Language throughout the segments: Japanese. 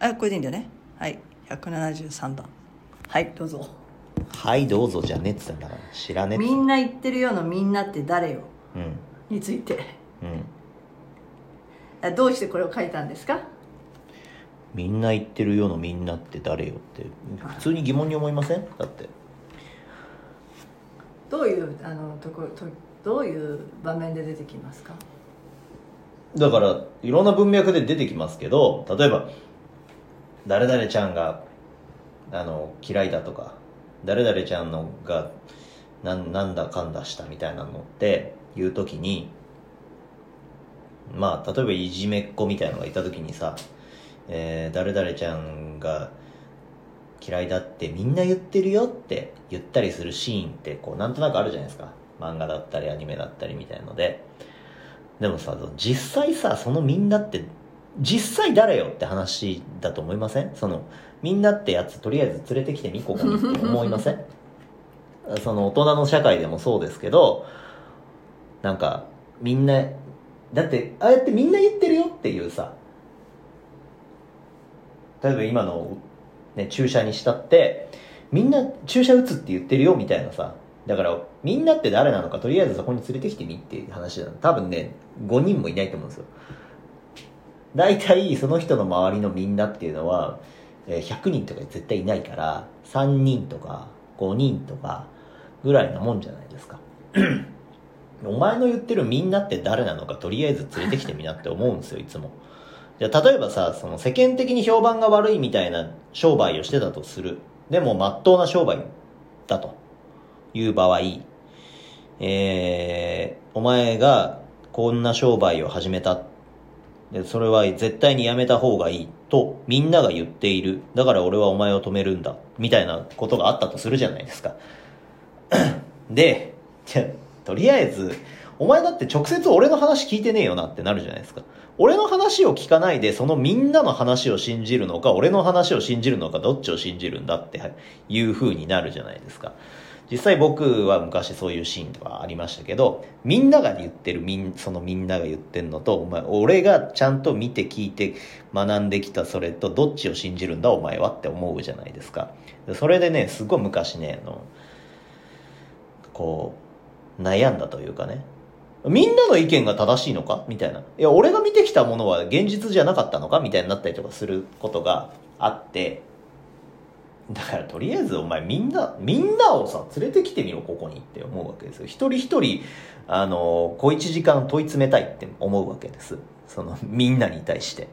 あこれでいいんだよね。はい。173番。はいどうぞ。はいどうぞじゃねえっつったんだから知らねえっつみんな言ってるようなみんなって誰よ？うん。について。うん。あどうしてこれを書いたんですか？みんな言ってるよのみんなって誰よって。普通に疑問に思いません？だって。どういうあのところとどういう場面で出てきますか？だからいろんな文脈で出てきますけど例えば誰々ちゃんがあの嫌いだとか誰々ちゃんのがななんだかんだしたみたいなのっていう時にまあ例えばいじめっ子みたいなのがいた時にさ、えー誰々ちゃんが嫌いだってみんな言ってるよって言ったりするシーンってこうなんとなくあるじゃないですか。漫画だったりアニメだったりみたいので。でもさ実際さそのみんなって実際誰よって話だと思いません？そのみんなってやつとりあえず連れてきてみここにって思いません？その大人の社会でもそうですけどなんかみんなだってああやってみんな言ってるよっていうさ例えば今の、ね、注射にしたってみんな注射打つって言ってるよみたいなさだからみんなって誰なのかとりあえずそこに連れてきてみっていう話だ。多分ね5人もいないと思うんですよ。大体その人の周りのみんなっていうのはえー100人とか絶対いないから3人とか5人とかぐらいなもんじゃないですか。お前の言ってるみんなって誰なのかとりあえず連れてきてみなって思うんですよいつも。じゃ例えばさその世間的に評判が悪いみたいな商売をしてたとする。でも真っ当な商売だと。いう場合えー、お前がこんな商売を始めたで、それは絶対にやめた方がいいとみんなが言っている。だから俺はお前を止めるんだ。みたいなことがあったとするじゃないですか。で、じゃとりあえず、お前だって直接俺の話聞いてねえよなってなるじゃないですか。俺の話を聞かないで、そのみんなの話を信じるのか、俺の話を信じるのか、どっちを信じるんだっていう風になるじゃないですか。実際僕は昔そういうシーンとかありましたけど、みんなが言ってるみん、そのみんなが言ってんのと、お前、俺がちゃんと見て聞いて学んできたそれと、どっちを信じるんだお前はって思うじゃないですか。それでね、すごい昔ね、あの、こう、悩んだというかね、みんなの意見が正しいのか？みたいな。いや、俺が見てきたものは現実じゃなかったのか？みたいになったりとかすることがあって、だからとりあえずお前みんな、みんなをさ、連れてきてみろ、ここにって思うわけですよ。一人一人、あの、小一時間問い詰めたいって思うわけです。その、みんなに対して。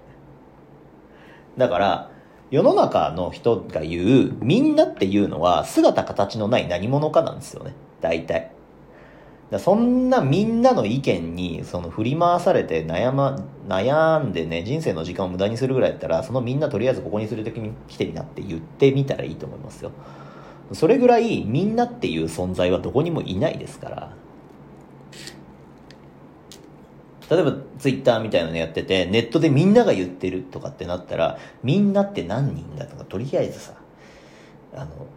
だから、世の中の人が言う、みんなっていうのは、姿形のない何者かなんですよね。大体。だそんなみんなの意見にその振り回されて悩,、ま、悩んでね人生の時間を無駄にするぐらいだったらそのみんなとりあえずここに連れてきてみなって言ってみたらいいと思いますよ。それぐらいみんなっていう存在はどこにもいないですから。例えばツイッターみたいなのやっててネットでみんなが言ってるとかってなったらみんなって何人だとかとりあえずさあの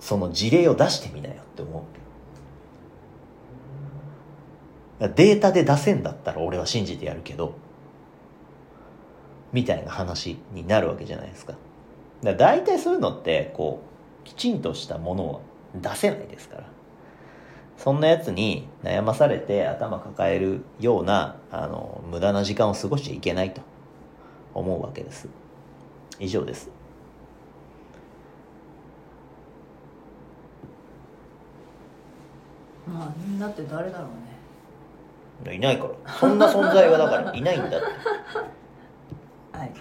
その事例を出してみなよって思うデータで出せんだったら俺は信じてやるけど、みたいな話になるわけじゃないですか。だから大体そういうのって、こう、きちんとしたものを出せないですから。そんなやつに悩まされて頭抱えるような、あの、無駄な時間を過ごしちゃいけないと思うわけです。以上です。まあみんなって誰だろうねいないから。そんな存在はだからいないんだって。はい